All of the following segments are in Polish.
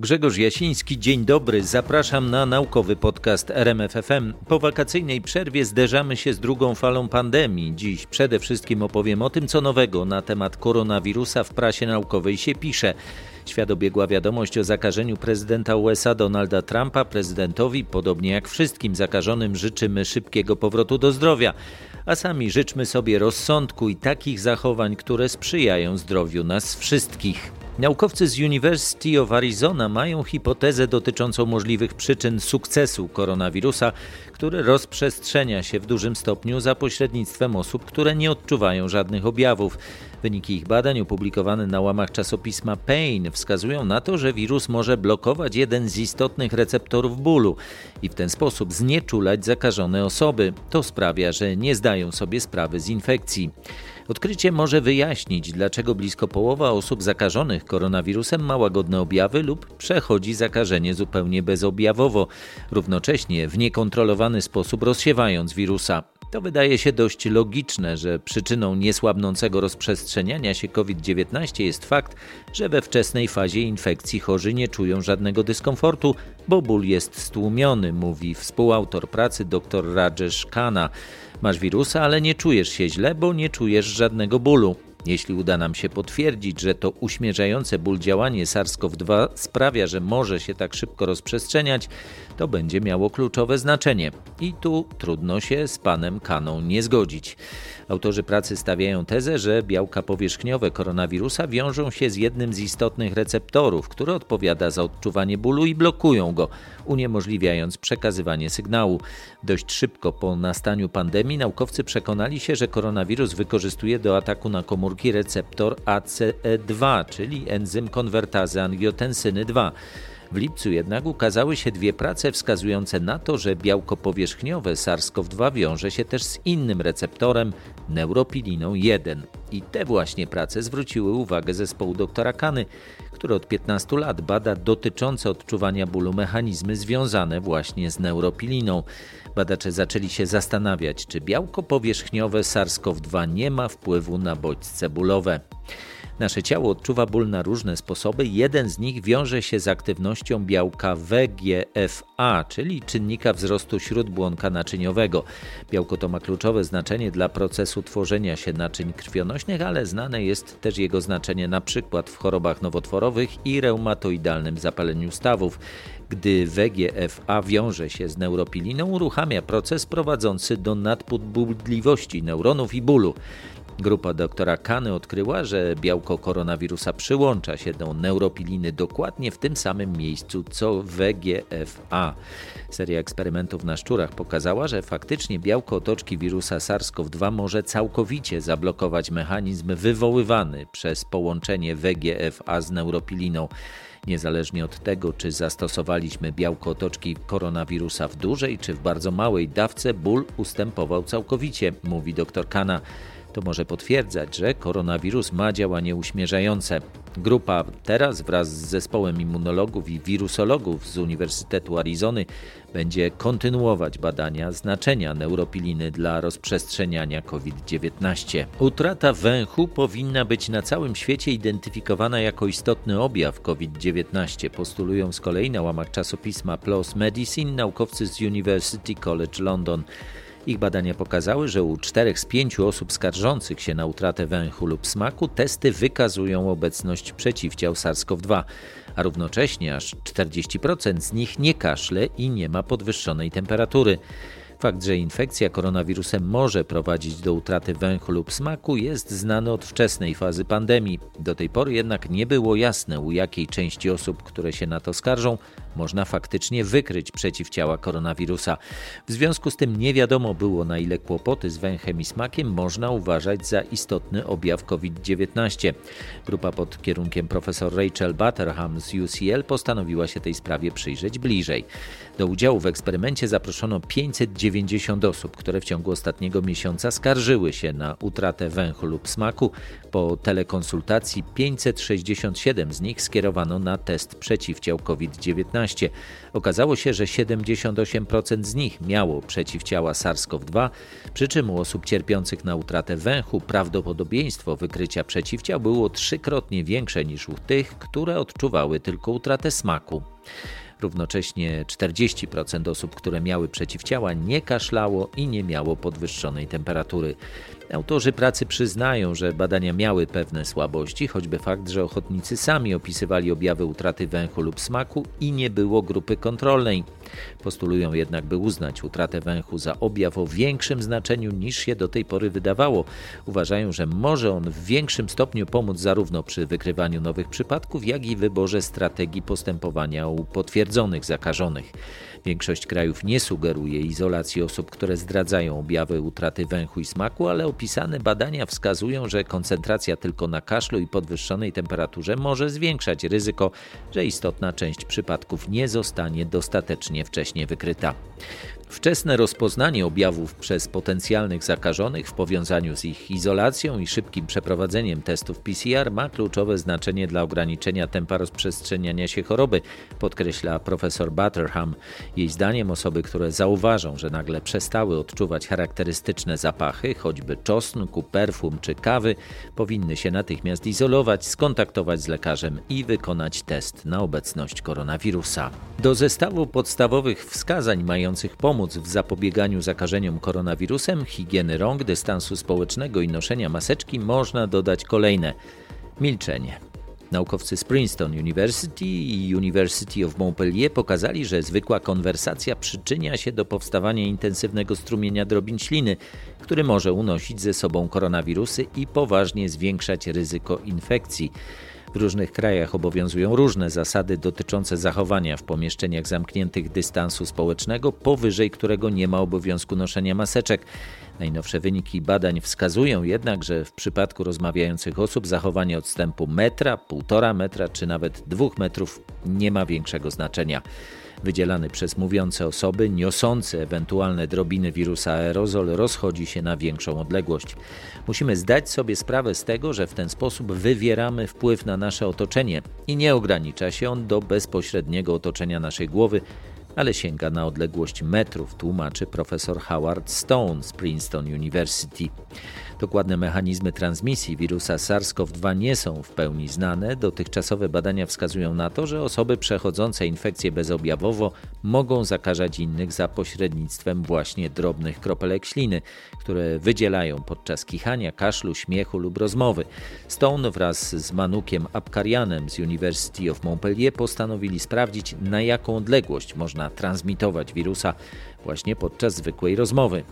Grzegorz Jasiński, dzień dobry. Zapraszam na naukowy podcast RMFFM. Po wakacyjnej przerwie zderzamy się z drugą falą pandemii. Dziś przede wszystkim opowiem o tym, co nowego na temat koronawirusa w prasie naukowej się pisze. Świat obiegła wiadomość o zakażeniu prezydenta USA Donalda Trumpa. Prezydentowi, podobnie jak wszystkim zakażonym, życzymy szybkiego powrotu do zdrowia. A sami życzmy sobie rozsądku i takich zachowań, które sprzyjają zdrowiu nas wszystkich. Naukowcy z University of Arizona mają hipotezę dotyczącą możliwych przyczyn sukcesu koronawirusa, który rozprzestrzenia się w dużym stopniu za pośrednictwem osób, które nie odczuwają żadnych objawów. Wyniki ich badań opublikowane na łamach czasopisma Pain wskazują na to, że wirus może blokować jeden z istotnych receptorów bólu i w ten sposób znieczulać zakażone osoby. To sprawia, że nie zdają sobie sprawy z infekcji. Odkrycie może wyjaśnić, dlaczego blisko połowa osób zakażonych koronawirusem ma łagodne objawy lub przechodzi zakażenie zupełnie bezobjawowo, równocześnie w niekontrolowany sposób rozsiewając wirusa. To wydaje się dość logiczne, że przyczyną niesłabnącego rozprzestrzeniania się COVID-19 jest fakt, że we wczesnej fazie infekcji chorzy nie czują żadnego dyskomfortu, bo ból jest stłumiony, mówi współautor pracy dr Rajesh Khanna. Masz wirusa, ale nie czujesz się źle, bo nie czujesz żadnego bólu. Jeśli uda nam się potwierdzić, że to uśmierzające ból działanie SARS-CoV-2 sprawia, że może się tak szybko rozprzestrzeniać, to będzie miało kluczowe znaczenie. I tu trudno się z panem Kaną nie zgodzić. Autorzy pracy stawiają tezę, że białka powierzchniowe koronawirusa wiążą się z jednym z istotnych receptorów, który odpowiada za odczuwanie bólu i blokują go, uniemożliwiając przekazywanie sygnału. Dość szybko po nastaniu pandemii naukowcy przekonali się, że koronawirus wykorzystuje do ataku na komórki receptor ACE2, czyli enzym konwertazy angiotensyny 2. W lipcu jednak ukazały się dwie prace wskazujące na to, że białko powierzchniowe SARS-CoV-2 wiąże się też z innym receptorem, neuropiliną 1. I te właśnie prace zwróciły uwagę zespołu doktora Kany, który od 15 lat bada dotyczące odczuwania bólu mechanizmy związane właśnie z neuropiliną. Badacze zaczęli się zastanawiać, czy białko powierzchniowe SARS-CoV-2 nie ma wpływu na bodźce bólowe. Nasze ciało odczuwa ból na różne sposoby. Jeden z nich wiąże się z aktywnością białka WGFA, czyli czynnika wzrostu śródbłonka naczyniowego. Białko to ma kluczowe znaczenie dla procesu tworzenia się naczyń krwionośnych, ale znane jest też jego znaczenie na przykład w chorobach nowotworowych i reumatoidalnym zapaleniu stawów. Gdy WGFA wiąże się z neuropiliną, uruchamia proces prowadzący do nadpobudliwości neuronów i bólu. Grupa doktora Kany odkryła, że białko koronawirusa przyłącza się do neuropiliny dokładnie w tym samym miejscu co WGFA. Seria eksperymentów na szczurach pokazała, że faktycznie białko otoczki wirusa SARS-CoV-2 może całkowicie zablokować mechanizm wywoływany przez połączenie WGFA z neuropiliną. Niezależnie od tego, czy zastosowaliśmy białko otoczki koronawirusa w dużej czy w bardzo małej dawce, ból ustępował całkowicie, mówi dr Kana. To może potwierdzać, że koronawirus ma działanie uśmierzające. Grupa teraz wraz z zespołem immunologów i wirusologów z Uniwersytetu Arizony będzie kontynuować badania znaczenia neuropiliny dla rozprzestrzeniania COVID-19. Utrata węchu powinna być na całym świecie identyfikowana jako istotny objaw COVID-19, postulują z kolei na łamach czasopisma PLOS Medicine naukowcy z University College London. Ich badania pokazały, że u 4 z 5 osób skarżących się na utratę węchu lub smaku testy wykazują obecność przeciwciał SARS-CoV-2, a równocześnie aż 40% z nich nie kaszle i nie ma podwyższonej temperatury. Fakt, że infekcja koronawirusem może prowadzić do utraty węchu lub smaku jest znany od wczesnej fazy pandemii. Do tej pory jednak nie było jasne, u jakiej części osób, które się na to skarżą, można faktycznie wykryć przeciwciała koronawirusa. W związku z tym nie wiadomo było, na ile kłopoty z węchem i smakiem można uważać za istotny objaw COVID-19. Grupa pod kierunkiem profesor Rachel Butterham z UCL postanowiła się tej sprawie przyjrzeć bliżej. Do udziału w eksperymencie zaproszono 590 osób, które w ciągu ostatniego miesiąca skarżyły się na utratę węchu lub smaku. Po telekonsultacji 567 z nich skierowano na test przeciwciał COVID-19. COVID-19. Okazało się, że 78% z nich miało przeciwciała SARS-CoV-2, przy czym u osób cierpiących na utratę węchu prawdopodobieństwo wykrycia przeciwciał było trzykrotnie większe niż u tych, które odczuwały tylko utratę smaku. Równocześnie 40% osób, które miały przeciwciała, nie kaszlało i nie miało podwyższonej temperatury. Autorzy pracy przyznają, że badania miały pewne słabości, choćby fakt, że ochotnicy sami opisywali objawy utraty węchu lub smaku i nie było grupy kontrolnej. Postulują jednak, by uznać utratę węchu za objaw o większym znaczeniu niż się do tej pory wydawało. Uważają, że może on w większym stopniu pomóc zarówno przy wykrywaniu nowych przypadków, jak i wyborze strategii postępowania u potwierdzonych zakażonych. Większość krajów nie sugeruje izolacji osób, które zdradzają objawy utraty węchu i smaku, ale opisane badania wskazują, że koncentracja tylko na kaszlu i podwyższonej temperaturze może zwiększać ryzyko, że istotna część przypadków nie zostanie dostatecznie wcześnie wykryta. Wczesne rozpoznanie objawów przez potencjalnych zakażonych w powiązaniu z ich izolacją i szybkim przeprowadzeniem testów PCR ma kluczowe znaczenie dla ograniczenia tempa rozprzestrzeniania się choroby, podkreśla profesor Butterham. Jej zdaniem osoby, które zauważą, że nagle przestały odczuwać charakterystyczne zapachy, choćby czosnku, perfum czy kawy, powinny się natychmiast izolować, skontaktować z lekarzem i wykonać test na obecność koronawirusa. Do zestawu podstawowych wskazań mających pomóc pomóc w zapobieganiu zakażeniom koronawirusem, higieny rąk, dystansu społecznego i noszenia maseczki można dodać kolejne: milczenie. Naukowcy z Princeton University i University of Montpellier pokazali, że zwykła konwersacja przyczynia się do powstawania intensywnego strumienia drobin śliny, który może unosić ze sobą koronawirusy i poważnie zwiększać ryzyko infekcji. W różnych krajach obowiązują różne zasady dotyczące zachowania w pomieszczeniach zamkniętych dystansu społecznego, powyżej którego nie ma obowiązku noszenia maseczek. Najnowsze wyniki badań wskazują jednak, że w przypadku rozmawiających osób zachowanie odstępu metra, półtora metra czy nawet dwóch metrów nie ma większego znaczenia. Wydzielany przez mówiące osoby, niosący ewentualne drobiny wirusa aerozol rozchodzi się na większą odległość. Musimy zdać sobie sprawę z tego, że w ten sposób wywieramy wpływ na nasze otoczenie i nie ogranicza się on do bezpośredniego otoczenia naszej głowy, ale sięga na odległość metrów, tłumaczy profesor Howard Stone z Princeton University. Dokładne mechanizmy transmisji wirusa SARS-CoV-2 nie są w pełni znane. Dotychczasowe badania wskazują na to, że osoby przechodzące infekcję bezobjawowo mogą zakażać innych za pośrednictwem właśnie drobnych kropelek śliny, które wydzielają podczas kichania, kaszlu, śmiechu lub rozmowy. Stone wraz z Manukiem Abkarianem z University of Montpellier postanowili sprawdzić, na jaką odległość można transmitować wirusa właśnie podczas zwykłej rozmowy.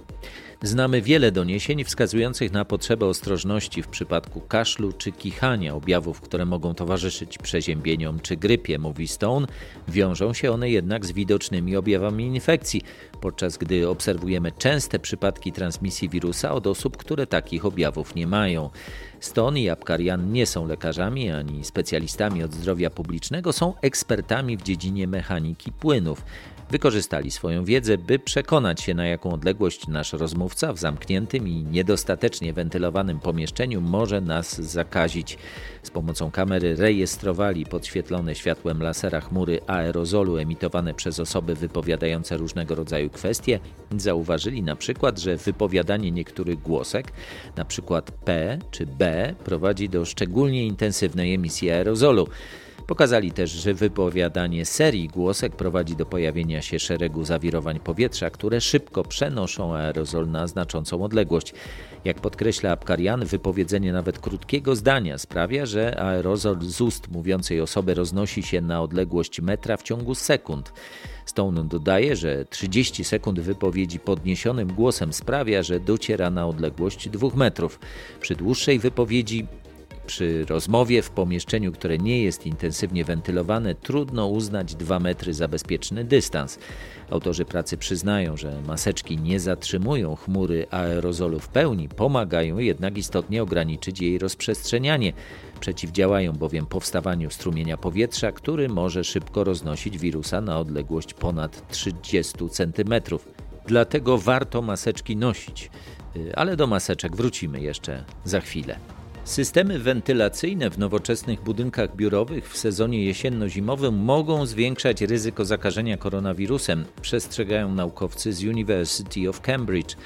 Znamy wiele doniesień wskazujących na potrzebę ostrożności w przypadku kaszlu czy kichania, objawów, które mogą towarzyszyć przeziębieniom czy grypie, mówi Stone. Wiążą się one jednak z widocznymi objawami infekcji, podczas gdy obserwujemy częste przypadki transmisji wirusa od osób, które takich objawów nie mają. Stone i Apkarian nie są lekarzami ani specjalistami od zdrowia publicznego, są ekspertami w dziedzinie mechaniki płynów wykorzystali swoją wiedzę, by przekonać się, na jaką odległość nasz rozmówca w zamkniętym i niedostatecznie wentylowanym pomieszczeniu może nas zakazić. Z pomocą kamery rejestrowali podświetlone światłem lasera chmury aerozolu emitowane przez osoby wypowiadające różnego rodzaju kwestie. Zauważyli na przykład, że wypowiadanie niektórych głosek, na przykład P czy B, prowadzi do szczególnie intensywnej emisji aerozolu. Pokazali też, że wypowiadanie serii głosek prowadzi do pojawienia się szeregu zawirowań powietrza, które szybko przenoszą aerozol na znaczącą odległość. Jak podkreśla Abkarian, wypowiedzenie nawet krótkiego zdania sprawia, że aerozol z ust mówiącej osoby roznosi się na odległość metra w ciągu sekund. Stone dodaje, że 30 sekund wypowiedzi podniesionym głosem sprawia, że dociera na odległość 2 metrów. Przy dłuższej wypowiedzi przy rozmowie w pomieszczeniu, które nie jest intensywnie wentylowane, trudno uznać 2 metry za bezpieczny dystans. Autorzy pracy przyznają, że maseczki nie zatrzymują chmury aerozolu w pełni, pomagają jednak istotnie ograniczyć jej rozprzestrzenianie. Przeciwdziałają bowiem powstawaniu strumienia powietrza, który może szybko roznosić wirusa na odległość ponad 30 cm. Dlatego warto maseczki nosić. Y, ale do maseczek wrócimy jeszcze za chwilę. Systemy wentylacyjne w nowoczesnych budynkach biurowych w sezonie jesienno-zimowym mogą zwiększać ryzyko zakażenia koronawirusem, przestrzegają naukowcy z University of Cambridge.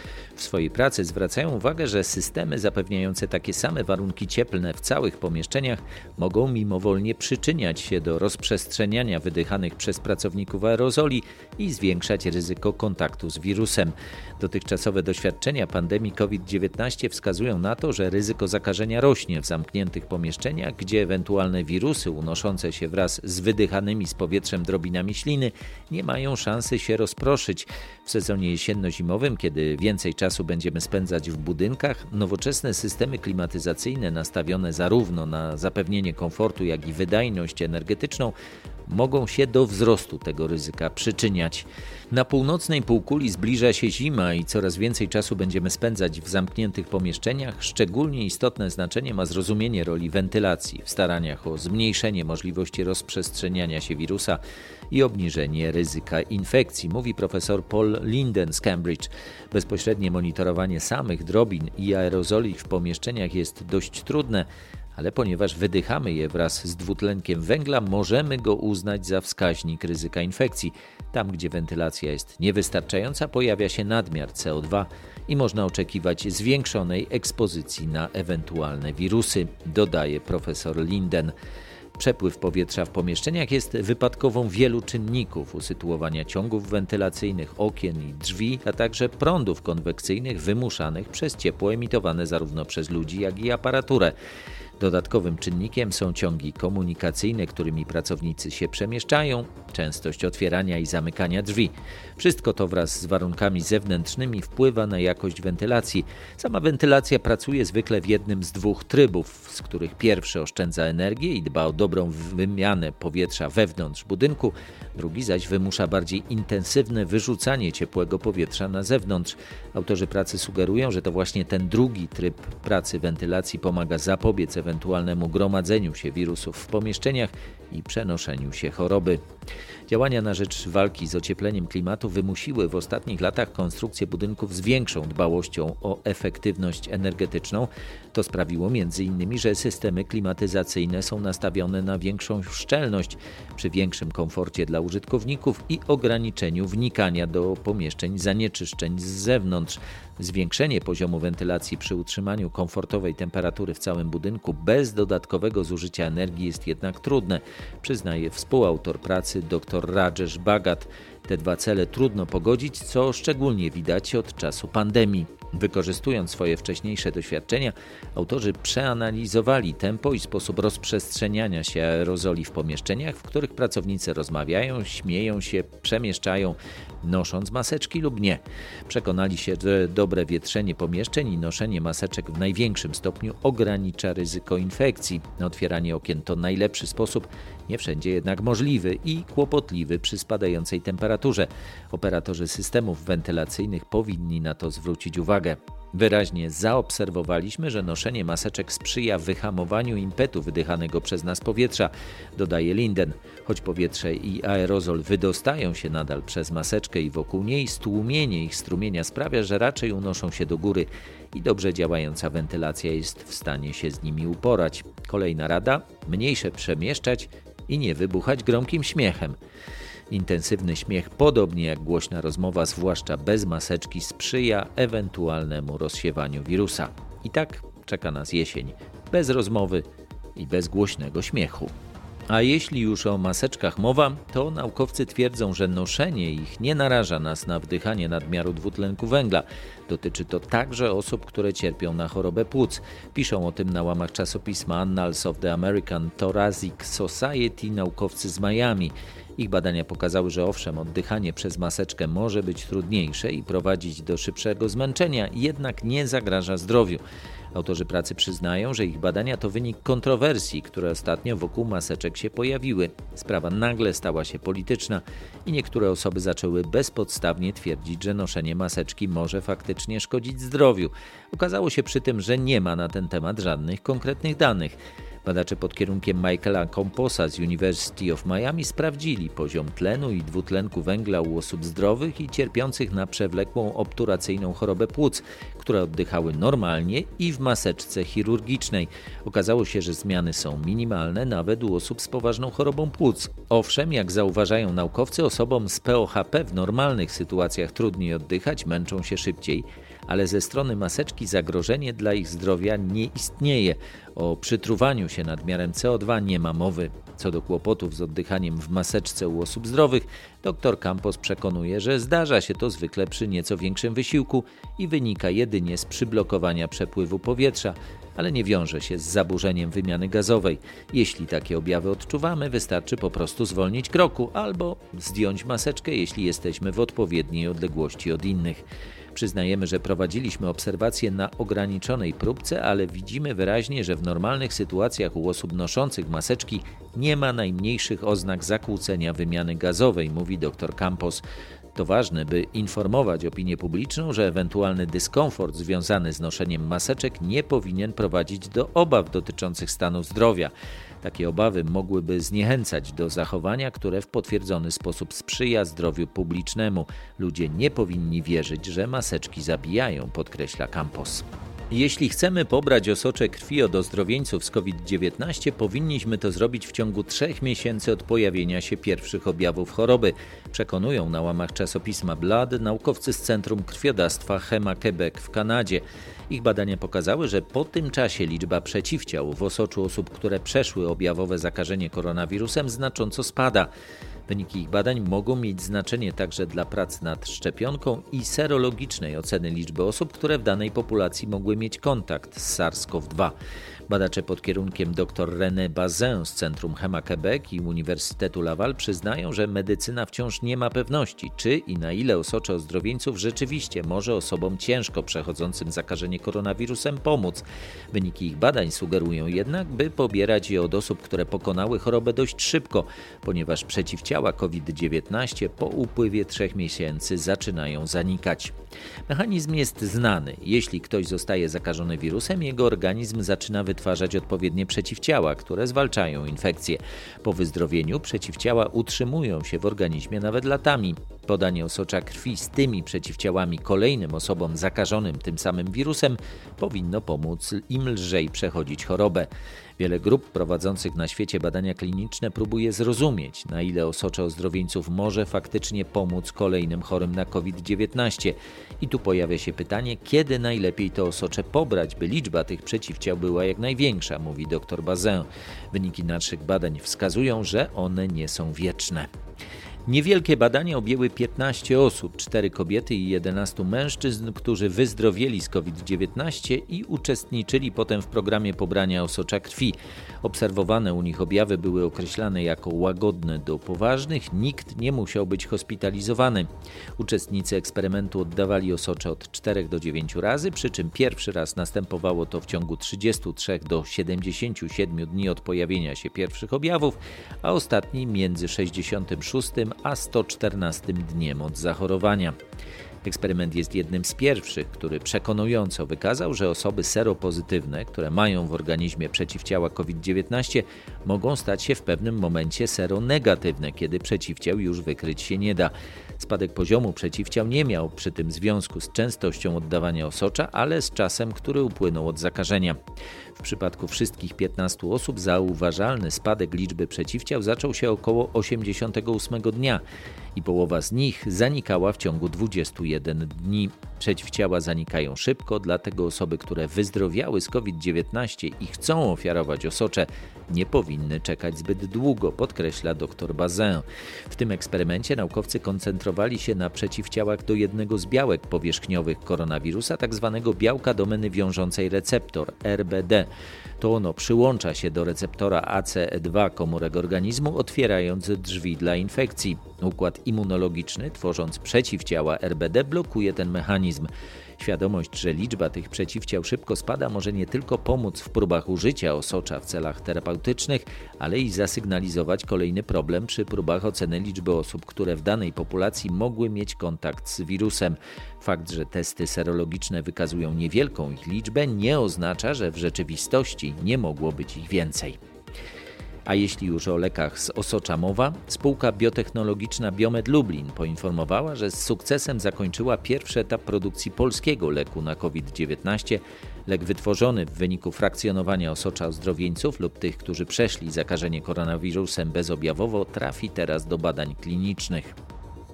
Swojej pracy zwracają uwagę, że systemy zapewniające takie same warunki cieplne w całych pomieszczeniach mogą mimowolnie przyczyniać się do rozprzestrzeniania wydychanych przez pracowników aerozoli i zwiększać ryzyko kontaktu z wirusem. Dotychczasowe doświadczenia pandemii COVID-19 wskazują na to, że ryzyko zakażenia rośnie w zamkniętych pomieszczeniach, gdzie ewentualne wirusy unoszące się wraz z wydychanymi z powietrzem drobinami śliny nie mają szansy się rozproszyć. W sezonie jesienno-zimowym, kiedy więcej czasu będziemy spędzać w budynkach, nowoczesne systemy klimatyzacyjne nastawione zarówno na zapewnienie komfortu, jak i wydajność energetyczną mogą się do wzrostu tego ryzyka przyczyniać. Na północnej półkuli zbliża się zima i coraz więcej czasu będziemy spędzać w zamkniętych pomieszczeniach. Szczególnie istotne znaczenie ma zrozumienie roli wentylacji w staraniach o zmniejszenie możliwości rozprzestrzeniania się wirusa i obniżenie ryzyka infekcji, mówi profesor Paul Linden z Cambridge. Bezpośrednie monitorowanie samych drobin i aerozoli w pomieszczeniach jest dość trudne ale ponieważ wydychamy je wraz z dwutlenkiem węgla, możemy go uznać za wskaźnik ryzyka infekcji. Tam, gdzie wentylacja jest niewystarczająca, pojawia się nadmiar CO2 i można oczekiwać zwiększonej ekspozycji na ewentualne wirusy, dodaje profesor Linden. Przepływ powietrza w pomieszczeniach jest wypadkową wielu czynników usytuowania ciągów wentylacyjnych, okien i drzwi, a także prądów konwekcyjnych wymuszanych przez ciepło emitowane zarówno przez ludzi, jak i aparaturę. Dodatkowym czynnikiem są ciągi komunikacyjne, którymi pracownicy się przemieszczają, częstość otwierania i zamykania drzwi. Wszystko to wraz z warunkami zewnętrznymi wpływa na jakość wentylacji. Sama wentylacja pracuje zwykle w jednym z dwóch trybów, z których pierwszy oszczędza energię i dba o dobrą wymianę powietrza wewnątrz budynku, drugi zaś wymusza bardziej intensywne wyrzucanie ciepłego powietrza na zewnątrz. Autorzy pracy sugerują, że to właśnie ten drugi tryb pracy wentylacji pomaga zapobiec ewentualnemu gromadzeniu się wirusów w pomieszczeniach i przenoszeniu się choroby. Działania na rzecz walki z ociepleniem klimatu wymusiły w ostatnich latach konstrukcję budynków z większą dbałością o efektywność energetyczną. To sprawiło m.in., że systemy klimatyzacyjne są nastawione na większą szczelność, przy większym komforcie dla użytkowników i ograniczeniu wnikania do pomieszczeń zanieczyszczeń z zewnątrz. Zwiększenie poziomu wentylacji przy utrzymaniu komfortowej temperatury w całym budynku bez dodatkowego zużycia energii jest jednak trudne, przyznaje współautor pracy dr Rajesh Bagat. Te dwa cele trudno pogodzić, co szczególnie widać od czasu pandemii. Wykorzystując swoje wcześniejsze doświadczenia, autorzy przeanalizowali tempo i sposób rozprzestrzeniania się aerozoli w pomieszczeniach, w których pracownicy rozmawiają, śmieją się, przemieszczają, nosząc maseczki lub nie. Przekonali się, że dobre wietrzenie pomieszczeń i noszenie maseczek w największym stopniu ogranicza ryzyko infekcji. Otwieranie okien to najlepszy sposób, nie wszędzie jednak możliwy i kłopotliwy przy spadającej temperaturze. Operatorzy systemów wentylacyjnych powinni na to zwrócić uwagę. Wyraźnie zaobserwowaliśmy, że noszenie maseczek sprzyja wyhamowaniu impetu wydychanego przez nas powietrza, dodaje Linden. Choć powietrze i aerozol wydostają się nadal przez maseczkę i wokół niej, stłumienie ich strumienia sprawia, że raczej unoszą się do góry i dobrze działająca wentylacja jest w stanie się z nimi uporać. Kolejna rada: mniejsze przemieszczać i nie wybuchać gromkim śmiechem. Intensywny śmiech, podobnie jak głośna rozmowa, zwłaszcza bez maseczki, sprzyja ewentualnemu rozsiewaniu wirusa. I tak czeka nas jesień, bez rozmowy i bez głośnego śmiechu. A jeśli już o maseczkach mowa, to naukowcy twierdzą, że noszenie ich nie naraża nas na wdychanie nadmiaru dwutlenku węgla. Dotyczy to także osób, które cierpią na chorobę płuc. Piszą o tym na łamach czasopisma Annals of the American Thoracic Society naukowcy z Miami. Ich badania pokazały, że owszem, oddychanie przez maseczkę może być trudniejsze i prowadzić do szybszego zmęczenia, jednak nie zagraża zdrowiu. Autorzy pracy przyznają, że ich badania to wynik kontrowersji, które ostatnio wokół maseczek się pojawiły. Sprawa nagle stała się polityczna i niektóre osoby zaczęły bezpodstawnie twierdzić, że noszenie maseczki może faktycznie szkodzić zdrowiu. Okazało się przy tym, że nie ma na ten temat żadnych konkretnych danych. Badacze pod kierunkiem Michaela Composa z University of Miami sprawdzili, poziom tlenu i dwutlenku węgla u osób zdrowych i cierpiących na przewlekłą obturacyjną chorobę płuc, które oddychały normalnie i w maseczce chirurgicznej. Okazało się, że zmiany są minimalne nawet u osób z poważną chorobą płuc. Owszem, jak zauważają naukowcy, osobom z POHP w normalnych sytuacjach trudniej oddychać, męczą się szybciej ale ze strony maseczki zagrożenie dla ich zdrowia nie istnieje. O przytruwaniu się nadmiarem CO2 nie ma mowy. Co do kłopotów z oddychaniem w maseczce u osób zdrowych, dr Campos przekonuje, że zdarza się to zwykle przy nieco większym wysiłku i wynika jedynie z przyblokowania przepływu powietrza, ale nie wiąże się z zaburzeniem wymiany gazowej. Jeśli takie objawy odczuwamy, wystarczy po prostu zwolnić kroku albo zdjąć maseczkę, jeśli jesteśmy w odpowiedniej odległości od innych. Przyznajemy, że prowadziliśmy obserwacje na ograniczonej próbce, ale widzimy wyraźnie, że w normalnych sytuacjach u osób noszących maseczki nie ma najmniejszych oznak zakłócenia wymiany gazowej, mówi dr Campos. To ważne, by informować opinię publiczną, że ewentualny dyskomfort związany z noszeniem maseczek nie powinien prowadzić do obaw dotyczących stanu zdrowia. Takie obawy mogłyby zniechęcać do zachowania, które w potwierdzony sposób sprzyja zdrowiu publicznemu. Ludzie nie powinni wierzyć, że maseczki zabijają, podkreśla Campos. Jeśli chcemy pobrać osocze krwi od ozdrowieńców z COVID-19, powinniśmy to zrobić w ciągu trzech miesięcy od pojawienia się pierwszych objawów choroby, przekonują na łamach czasopisma Blood naukowcy z Centrum Krwiodawstwa Hema Quebec w Kanadzie. Ich badania pokazały, że po tym czasie liczba przeciwciał w osoczu osób, które przeszły objawowe zakażenie koronawirusem, znacząco spada. Wyniki ich badań mogą mieć znaczenie także dla prac nad szczepionką i serologicznej oceny liczby osób, które w danej populacji mogły mieć kontakt z SARS-CoV-2. Badacze pod kierunkiem dr René Bazin z Centrum Hema Quebec i Uniwersytetu Laval przyznają, że medycyna wciąż nie ma pewności, czy i na ile osocze ozdrowieńców rzeczywiście może osobom ciężko przechodzącym zakażenie koronawirusem pomóc. Wyniki ich badań sugerują jednak, by pobierać je od osób, które pokonały chorobę dość szybko, ponieważ przeciwciała COVID-19 po upływie trzech miesięcy zaczynają zanikać. Mechanizm jest znany. Jeśli ktoś zostaje zakażony wirusem, jego organizm zaczyna wytwarzać odpowiednie przeciwciała, które zwalczają infekcję. Po wyzdrowieniu przeciwciała utrzymują się w organizmie nawet latami. Podanie osocza krwi z tymi przeciwciałami kolejnym osobom zakażonym tym samym wirusem powinno pomóc im lżej przechodzić chorobę. Wiele grup prowadzących na świecie badania kliniczne próbuje zrozumieć, na ile osocze ozdrowieńców może faktycznie pomóc kolejnym chorym na COVID-19. I tu pojawia się pytanie, kiedy najlepiej to osocze pobrać, by liczba tych przeciwciał była jak największa, mówi dr Bazin. Wyniki naszych badań wskazują, że one nie są wieczne. Niewielkie badania objęły 15 osób, 4 kobiety i 11 mężczyzn, którzy wyzdrowieli z COVID-19 i uczestniczyli potem w programie pobrania osocza krwi. Obserwowane u nich objawy były określane jako łagodne do poważnych, nikt nie musiał być hospitalizowany. Uczestnicy eksperymentu oddawali osocze od 4 do 9 razy, przy czym pierwszy raz następowało to w ciągu 33 do 77 dni od pojawienia się pierwszych objawów, a ostatni między 66 a 114 dniem od zachorowania. Eksperyment jest jednym z pierwszych, który przekonująco wykazał, że osoby seropozytywne, które mają w organizmie przeciwciała COVID-19, mogą stać się w pewnym momencie seronegatywne, kiedy przeciwciał już wykryć się nie da. Spadek poziomu przeciwciał nie miał przy tym związku z częstością oddawania osocza, ale z czasem, który upłynął od zakażenia. W przypadku wszystkich 15 osób zauważalny spadek liczby przeciwciał zaczął się około 88 dnia i połowa z nich zanikała w ciągu 21 dni. Przeciwciała zanikają szybko, dlatego osoby, które wyzdrowiały z COVID-19 i chcą ofiarować osocze, nie powinny czekać zbyt długo, podkreśla dr Bazin. W tym eksperymencie naukowcy koncentrowali się na przeciwciałach do jednego z białek powierzchniowych koronawirusa, tzw. Tak białka domeny wiążącej receptor RBD. To ono przyłącza się do receptora ACE2 komórek organizmu, otwierając drzwi dla infekcji. Układ immunologiczny, tworząc przeciwciała RBD, blokuje ten mechanizm. Świadomość, że liczba tych przeciwciał szybko spada, może nie tylko pomóc w próbach użycia osocza w celach terapeutycznych, ale i zasygnalizować kolejny problem przy próbach oceny liczby osób, które w danej populacji mogły mieć kontakt z wirusem. Fakt, że testy serologiczne wykazują niewielką ich liczbę, nie oznacza, że w rzeczywistości nie mogło być ich więcej. A jeśli już o lekach z osocza mowa, spółka biotechnologiczna Biomed Lublin poinformowała, że z sukcesem zakończyła pierwszy etap produkcji polskiego leku na COVID-19. Lek wytworzony w wyniku frakcjonowania osocza ozdrowieńców lub tych, którzy przeszli zakażenie koronawirusem bezobjawowo, trafi teraz do badań klinicznych.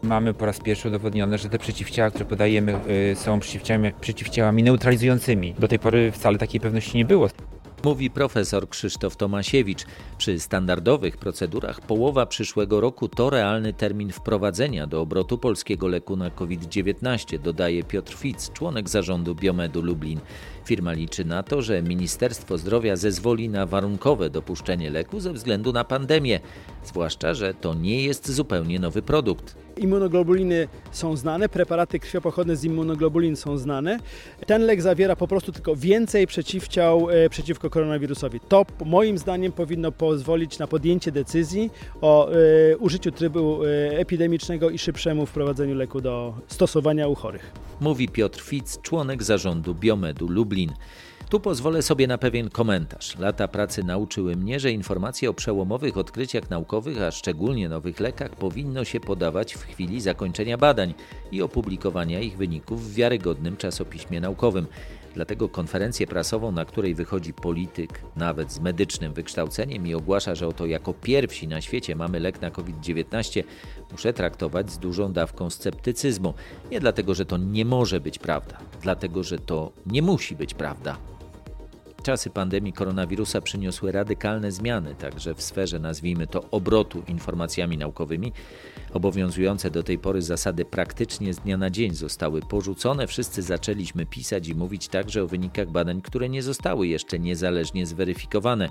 Mamy po raz pierwszy udowodnione, że te przeciwciała, które podajemy, y, są przeciwciałami, przeciwciałami neutralizującymi. Do tej pory wcale takiej pewności nie było. Mówi profesor Krzysztof Tomasiewicz. Przy standardowych procedurach połowa przyszłego roku to realny termin wprowadzenia do obrotu polskiego leku na COVID-19, dodaje Piotr Fitz, członek zarządu Biomedu Lublin. Firma liczy na to, że Ministerstwo Zdrowia zezwoli na warunkowe dopuszczenie leku ze względu na pandemię, zwłaszcza, że to nie jest zupełnie nowy produkt. Immunoglobuliny są znane, preparaty krwiopochodne z immunoglobulin są znane. Ten lek zawiera po prostu tylko więcej przeciwciał e, przeciwko koronawirusowi. To moim zdaniem powinno pozwolić na podjęcie decyzji o e, użyciu trybu e, epidemicznego i szybszemu wprowadzeniu leku do stosowania u chorych. Mówi Piotr Fitz, członek zarządu Biomedu Lublin. Tu pozwolę sobie na pewien komentarz. Lata pracy nauczyły mnie, że informacje o przełomowych odkryciach naukowych, a szczególnie nowych lekach, powinno się podawać w chwili zakończenia badań i opublikowania ich wyników w wiarygodnym czasopiśmie naukowym. Dlatego konferencję prasową, na której wychodzi polityk, nawet z medycznym wykształceniem i ogłasza, że oto jako pierwsi na świecie mamy lek na COVID-19, muszę traktować z dużą dawką sceptycyzmu. Nie dlatego, że to nie może być prawda, dlatego, że to nie musi być prawda. Czasy pandemii koronawirusa przyniosły radykalne zmiany, także w sferze, nazwijmy to, obrotu informacjami naukowymi. Obowiązujące do tej pory zasady praktycznie z dnia na dzień zostały porzucone. Wszyscy zaczęliśmy pisać i mówić także o wynikach badań, które nie zostały jeszcze niezależnie zweryfikowane.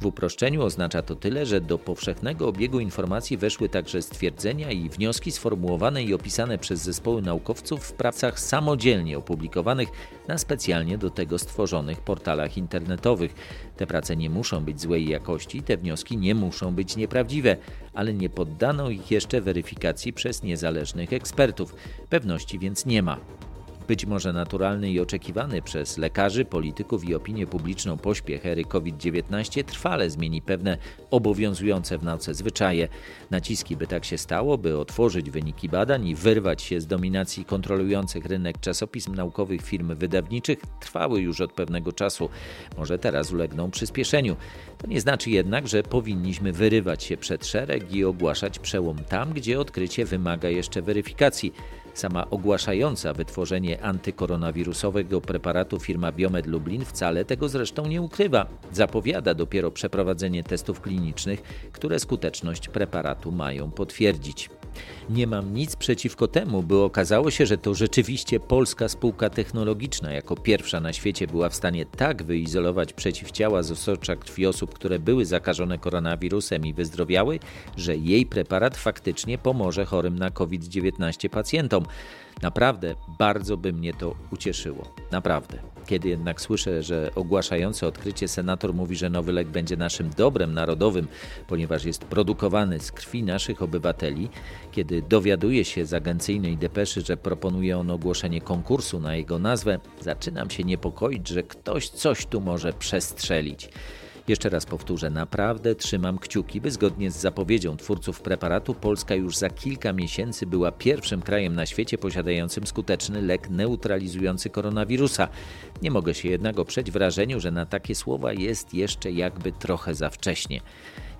W uproszczeniu oznacza to tyle, że do powszechnego obiegu informacji weszły także stwierdzenia i wnioski sformułowane i opisane przez zespoły naukowców w pracach samodzielnie opublikowanych na specjalnie do tego stworzonych portalach internetowych. Te prace nie muszą być złej jakości, te wnioski nie muszą być nieprawdziwe, ale nie poddano ich jeszcze weryfikacji przez niezależnych ekspertów. Pewności więc nie ma. Być może naturalny i oczekiwany przez lekarzy, polityków i opinię publiczną pośpiech ery COVID-19 trwale zmieni pewne obowiązujące w nauce zwyczaje. Naciski, by tak się stało, by otworzyć wyniki badań i wyrwać się z dominacji kontrolujących rynek czasopism naukowych firm wydawniczych, trwały już od pewnego czasu. Może teraz ulegną przyspieszeniu. To nie znaczy jednak, że powinniśmy wyrywać się przed szereg i ogłaszać przełom tam, gdzie odkrycie wymaga jeszcze weryfikacji. Sama ogłaszająca wytworzenie antykoronawirusowego preparatu firma Biomed Lublin wcale tego zresztą nie ukrywa. Zapowiada dopiero przeprowadzenie testów klinicznych, które skuteczność preparatu mają potwierdzić. Nie mam nic przeciwko temu, by okazało się, że to rzeczywiście polska spółka technologiczna jako pierwsza na świecie była w stanie tak wyizolować przeciwciała z osocza krwi osób, które były zakażone koronawirusem i wyzdrowiały, że jej preparat faktycznie pomoże chorym na COVID-19 pacjentom. Naprawdę bardzo by mnie to ucieszyło. Naprawdę. Kiedy jednak słyszę, że ogłaszający odkrycie senator mówi, że nowy lek będzie naszym dobrem narodowym, ponieważ jest produkowany z krwi naszych obywateli, kiedy dowiaduję się z agencyjnej depeszy, że proponuje on ogłoszenie konkursu na jego nazwę, zaczynam się niepokoić, że ktoś coś tu może przestrzelić. Jeszcze raz powtórzę, naprawdę trzymam kciuki, by zgodnie z zapowiedzią twórców preparatu Polska już za kilka miesięcy była pierwszym krajem na świecie posiadającym skuteczny lek neutralizujący koronawirusa. Nie mogę się jednak oprzeć wrażeniu, że na takie słowa jest jeszcze jakby trochę za wcześnie.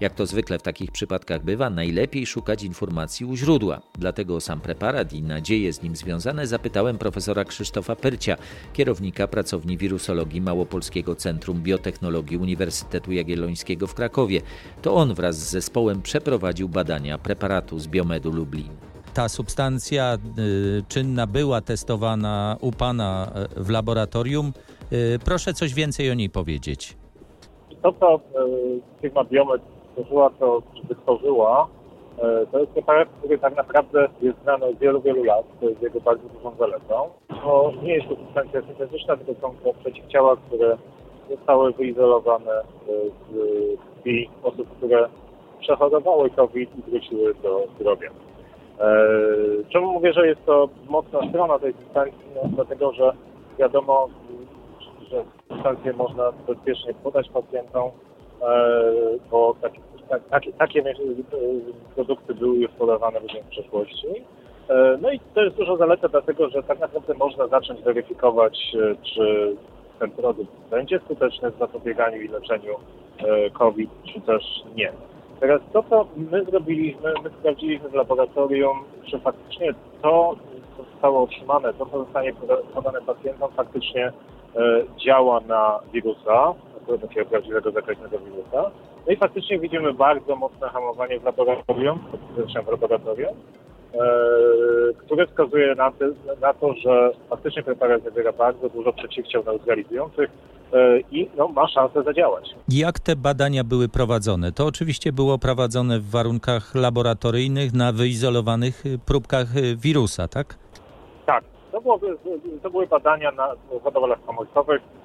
Jak to zwykle w takich przypadkach bywa, najlepiej szukać informacji u źródła. Dlatego o sam preparat i nadzieje z nim związane zapytałem profesora Krzysztofa Pyrcia, kierownika pracowni wirusologii Małopolskiego Centrum Biotechnologii Uniwersytetu Jagiellońskiego w Krakowie. To on wraz z zespołem przeprowadził badania preparatu z Biomedu Lublin ta substancja y, czynna była testowana u Pana y, w laboratorium. Y, proszę coś więcej o niej powiedzieć. To, co firma Biomed stworzyła, to wytworzyła, e, to jest preparat, który tak naprawdę jest znany od wielu, wielu lat. To jest jego bardzo dużą zaletą. To nie jest to substancja syntetyczna, tylko są to przeciwciała, które zostały wyizolowane e, z krwi osób, które przechorowały COVID i wróciły do zdrowia. E, czemu mówię, że jest to mocna strona tej substancji? No, dlatego, że wiadomo, że substancję można bezpiecznie podać pacjentom, bo takich tak, takie, takie produkty były już podawane w przeszłości. No i to jest dużo zaleta, dlatego że tak naprawdę można zacząć weryfikować, czy ten produkt będzie skuteczny w zapobieganiu i leczeniu COVID, czy też nie. Teraz to, co my zrobiliśmy, my sprawdziliśmy w laboratorium, czy faktycznie to, co zostało otrzymane, to, co zostanie podane pacjentom, faktycznie e, działa na wirusa, na takiego prawdziwego zakaźnego wirusa. No i faktycznie widzimy bardzo mocne hamowanie w laboratorium, w laboratorium, e, które wskazuje na, na to, że faktycznie preparat zawiera bardzo dużo przeciwciał neutralizujących, E, i no, ma szansę zadziałać. Jak te badania były prowadzone? To oczywiście było prowadzone w warunkach laboratoryjnych na wyizolowanych y, próbkach wirusa, tak? Tak. To, było, to były badania na hodowlach komórkowych e,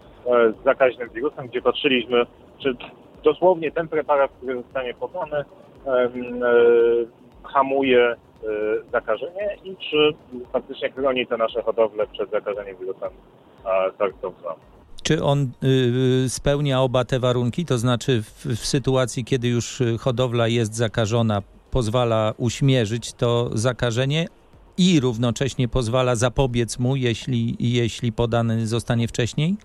z zakaźnym wirusem, gdzie patrzyliśmy, czy dosłownie ten preparat, który zostanie podany, e, hamuje zakażenie i czy faktycznie chroni te nasze hodowle przed zakażeniem wirusem SARS-CoV-2. Czy on y, spełnia oba te warunki? To znaczy, w, w, sytuacji, kiedy już hodowla jest zakażona, pozwala uśmierzyć to zakażenie i równocześnie pozwala zapobiec mu, jeśli, jeśli podany zostanie wcześniej?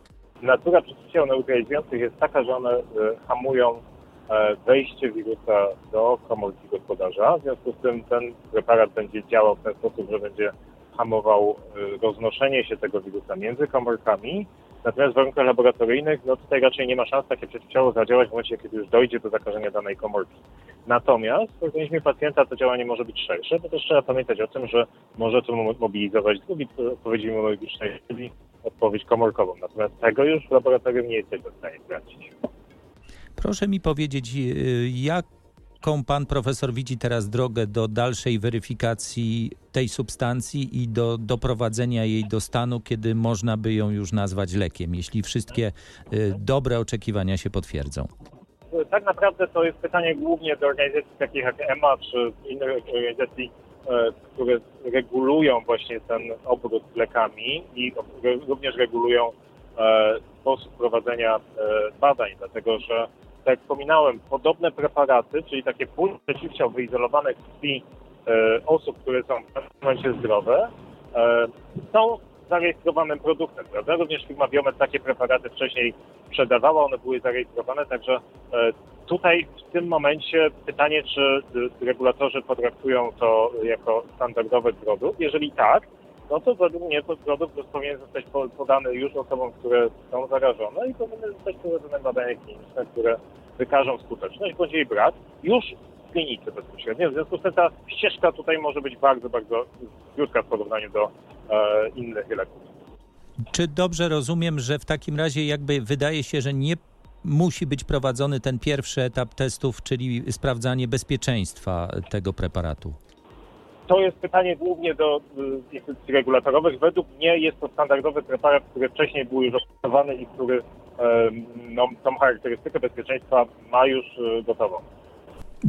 Natura przeciwciał neutralizujących jest taka, że one y, hamują e, wejście wirusa do komórki gospodarza. W związku z tym ten preparat będzie działał w ten sposób, że będzie hamował y, roznoszenie się tego wirusa między komórkami Natomiast w warunkach laboratoryjnych, no tutaj raczej nie ma szans takie przeciwciało zadziałać w momencie, kiedy już dojdzie do zakażenia danej komórki. Natomiast w organizmie pacjenta to działanie może być szersze, bo też trzeba pamiętać o tym, że może to mobilizować drugi odpowiedź immunologicznej, czyli odpowiedź komórkową. Natomiast tego już w laboratorium nie jesteśmy w stanie sprawdzić. Proszę mi powiedzieć, y, jak jaką pan profesor widzi teraz drogę do dalszej weryfikacji tej substancji i do doprowadzenia jej do stanu, kiedy można by ją już nazwać lekiem, jeśli wszystkie y, dobre oczekiwania się potwierdzą? Tak naprawdę to jest pytanie głównie do organizacji takich jak EMA czy innych organizacji, które regulują właśnie ten obrót lekami i również regulują e, sposób prowadzenia e, badań, dlatego że tak jak wspominałem, podobne preparaty, czyli takie pól przeciwciał wyizolowane krwi e, osób, które są w tym momencie zdrowe, e, są zarejestrowanym produktem, prawda? Również firma Biomed takie preparaty wcześniej sprzedawała, one były zarejestrowane, także e, tutaj w tym momencie pytanie, czy regulatorzy potraktują to jako standardowy produkt. Jeżeli tak, no to według mnie to produkt powinien zostać podany już osobom, które są zarażone i powinny zostać prowadzone badania kliniczne, które wykażą skuteczność bądź jej brak już w klinice bezpośrednio. W związku z tym ta ścieżka tutaj może być bardzo, bardzo krótka w porównaniu do e, innych leków. Czy dobrze rozumiem, że w takim razie jakby wydaje się, że nie musi być prowadzony ten pierwszy etap testów, czyli sprawdzanie bezpieczeństwa tego preparatu? To jest pytanie głównie do instytucji regulatorowych. Według mnie jest to standardowy preparat, który wcześniej był już opłacowany i który no, tą charakterystykę bezpieczeństwa ma już y, gotową.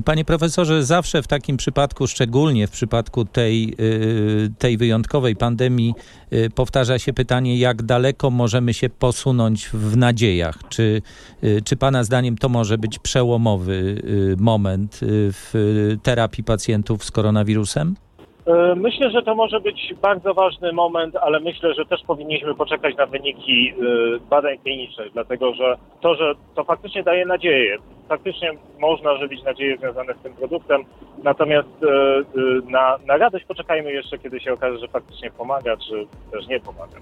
Panie profesorze, zawsze w takim przypadku, szczególnie w przypadku tej, y, tej wyjątkowej pandemii, powtarza się pytanie, jak daleko możemy się posunąć w nadziejach? Czy, czy Pana zdaniem to może być przełomowy moment w terapii pacjentów z koronawirusem? Myślę, że to może być bardzo ważny moment, ale myślę, że też powinniśmy poczekać na wyniki badań klinicznych, dlatego że to, że to faktycznie daje nadzieję. Faktycznie można żywić nadzieje związane z tym produktem, natomiast e, na, na radość poczekajmy jeszcze, kiedy się okaże, że faktycznie pomaga, czy też nie pomaga.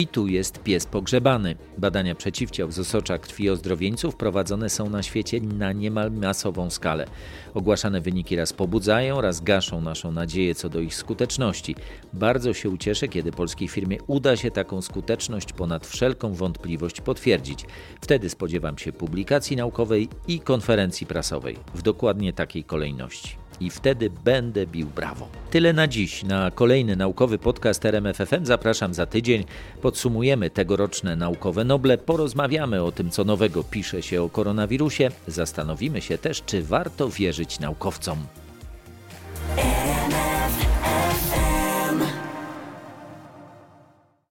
I tu jest pies pogrzebany. Badania przeciwciał z osocza krwi ozdrowieńców prowadzone są na świecie na niemal masową skalę. Ogłaszane wyniki raz pobudzają, raz gaszą naszą nadzieję co do ich skuteczności. Bardzo się ucieszę, kiedy polskiej firmie uda się taką skuteczność ponad wszelką wątpliwość potwierdzić. Wtedy spodziewam się publikacji naukowej i konferencji prasowej w dokładnie takiej kolejności i wtedy będę bił brawo. Tyle na dziś. Na kolejny naukowy podcast RMFFM zapraszam za tydzień. Podsumujemy tegoroczne naukowe Noble, porozmawiamy o tym, co nowego pisze się o koronawirusie, zastanowimy się też, czy warto wierzyć naukowcom.